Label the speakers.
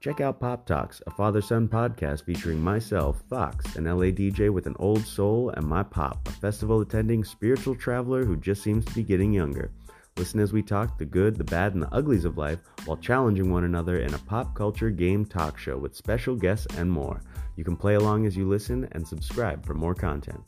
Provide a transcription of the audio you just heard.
Speaker 1: Check out Pop Talks, a father son podcast featuring myself, Fox, an LA DJ with an old soul, and my pop, a festival attending spiritual traveler who just seems to be getting younger. Listen as we talk the good, the bad, and the uglies of life while challenging one another in a pop culture game talk show with special guests and more. You can play along as you listen and subscribe for more content.